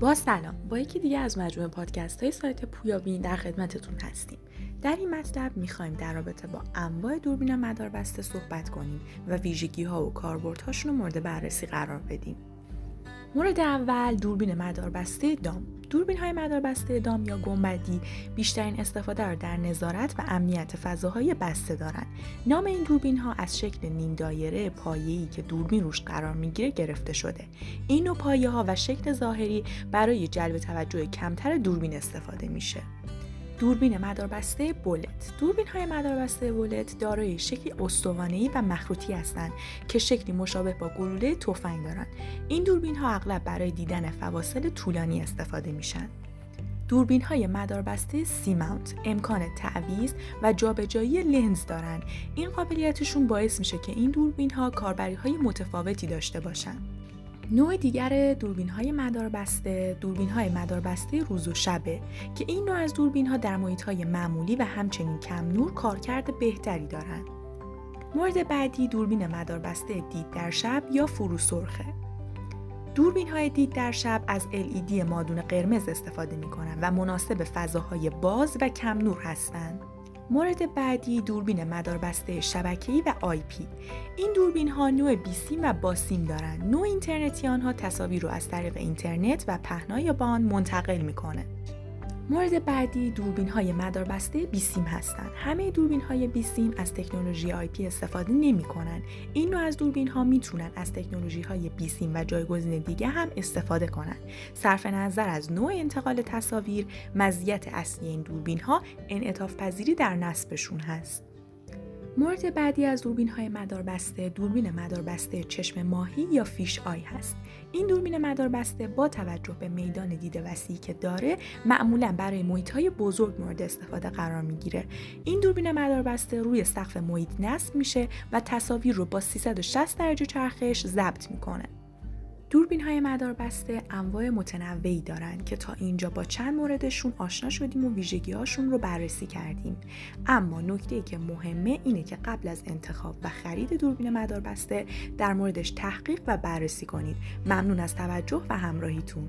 با سلام. با یکی دیگه از مجموعه پادکست های سایت پویابین در خدمتتون هستیم. در این مطلب می‌خوایم در رابطه با انواع دوربین مداربسته صحبت کنیم و ویژگی ها و کاربردهاشون رو مورد بررسی قرار بدیم. مورد اول دوربین مداربسته دام. دوربین های مداربسته دام یا گنبدی بیشترین استفاده را در نظارت و امنیت فضاهای بسته دارند. نام این دوربین ها از شکل نیم دایره پایه‌ای که دوربین روش قرار می‌گیره گرفته شده. این نوع پایه ها و شکل ظاهری برای جلب توجه کمتر دوربین استفاده میشه. دوربین مداربسته بولت. دوربین های مداربسته بولت دارای شکلی استوانه‌ای و مخروطی هستند که شکلی مشابه با گلوله تفنگ دارند. این دوربین ها اغلب برای دیدن فواصل طولانی استفاده میشن. دوربین های مداربسته سی ماونت امکان تعویض و جابجایی لنز دارند. این قابلیتشون باعث میشه که این دوربین ها کاربری های متفاوتی داشته باشند نوع دیگر دوربین های مدار بسته دوربین های مدار بسته روز و شبه که این نوع از دوربین ها در محیط های معمولی و همچنین کم نور کارکرد بهتری دارند. مورد بعدی دوربین مدار بسته دید در شب یا فرو سرخه. دوربین های دید در شب از LED مادون قرمز استفاده می کنند و مناسب فضاهای باز و کم نور هستند. مورد بعدی دوربین مداربسته شبکه‌ای و آی پی. این دوربین ها نوع بیسیم و باسیم دارند. نوع اینترنتی آنها تصاویر رو از طریق اینترنت و پهنای با آن منتقل می‌کنه. مورد بعدی دوربین های مداربسته بیسیم هستند. همه دوربین های بیسیم از تکنولوژی آی پی استفاده نمی کنن. این نوع از دوربین ها می‌تونن از تکنولوژی های بیسیم و جایگزین دیگه هم استفاده کنند. صرف نظر از نوع انتقال تصاویر، مزیت اصلی این دوربین ها انعطاف پذیری در نصبشون هست. مورد بعدی از دوربین های مداربسته دوربین مداربسته چشم ماهی یا فیش آی هست. این دوربین مداربسته با توجه به میدان دید وسیعی که داره معمولا برای محیط های بزرگ مورد استفاده قرار می‌گیره. این دوربین مداربسته روی سقف محیط نصب میشه و تصاویر رو با 360 درجه چرخش ضبط می‌کنه. دوربین های مدار بسته انواع متنوعی دارند که تا اینجا با چند موردشون آشنا شدیم و ویژگی هاشون رو بررسی کردیم. اما نکته ای که مهمه اینه که قبل از انتخاب و خرید دوربین مدار بسته در موردش تحقیق و بررسی کنید. ممنون از توجه و همراهیتون.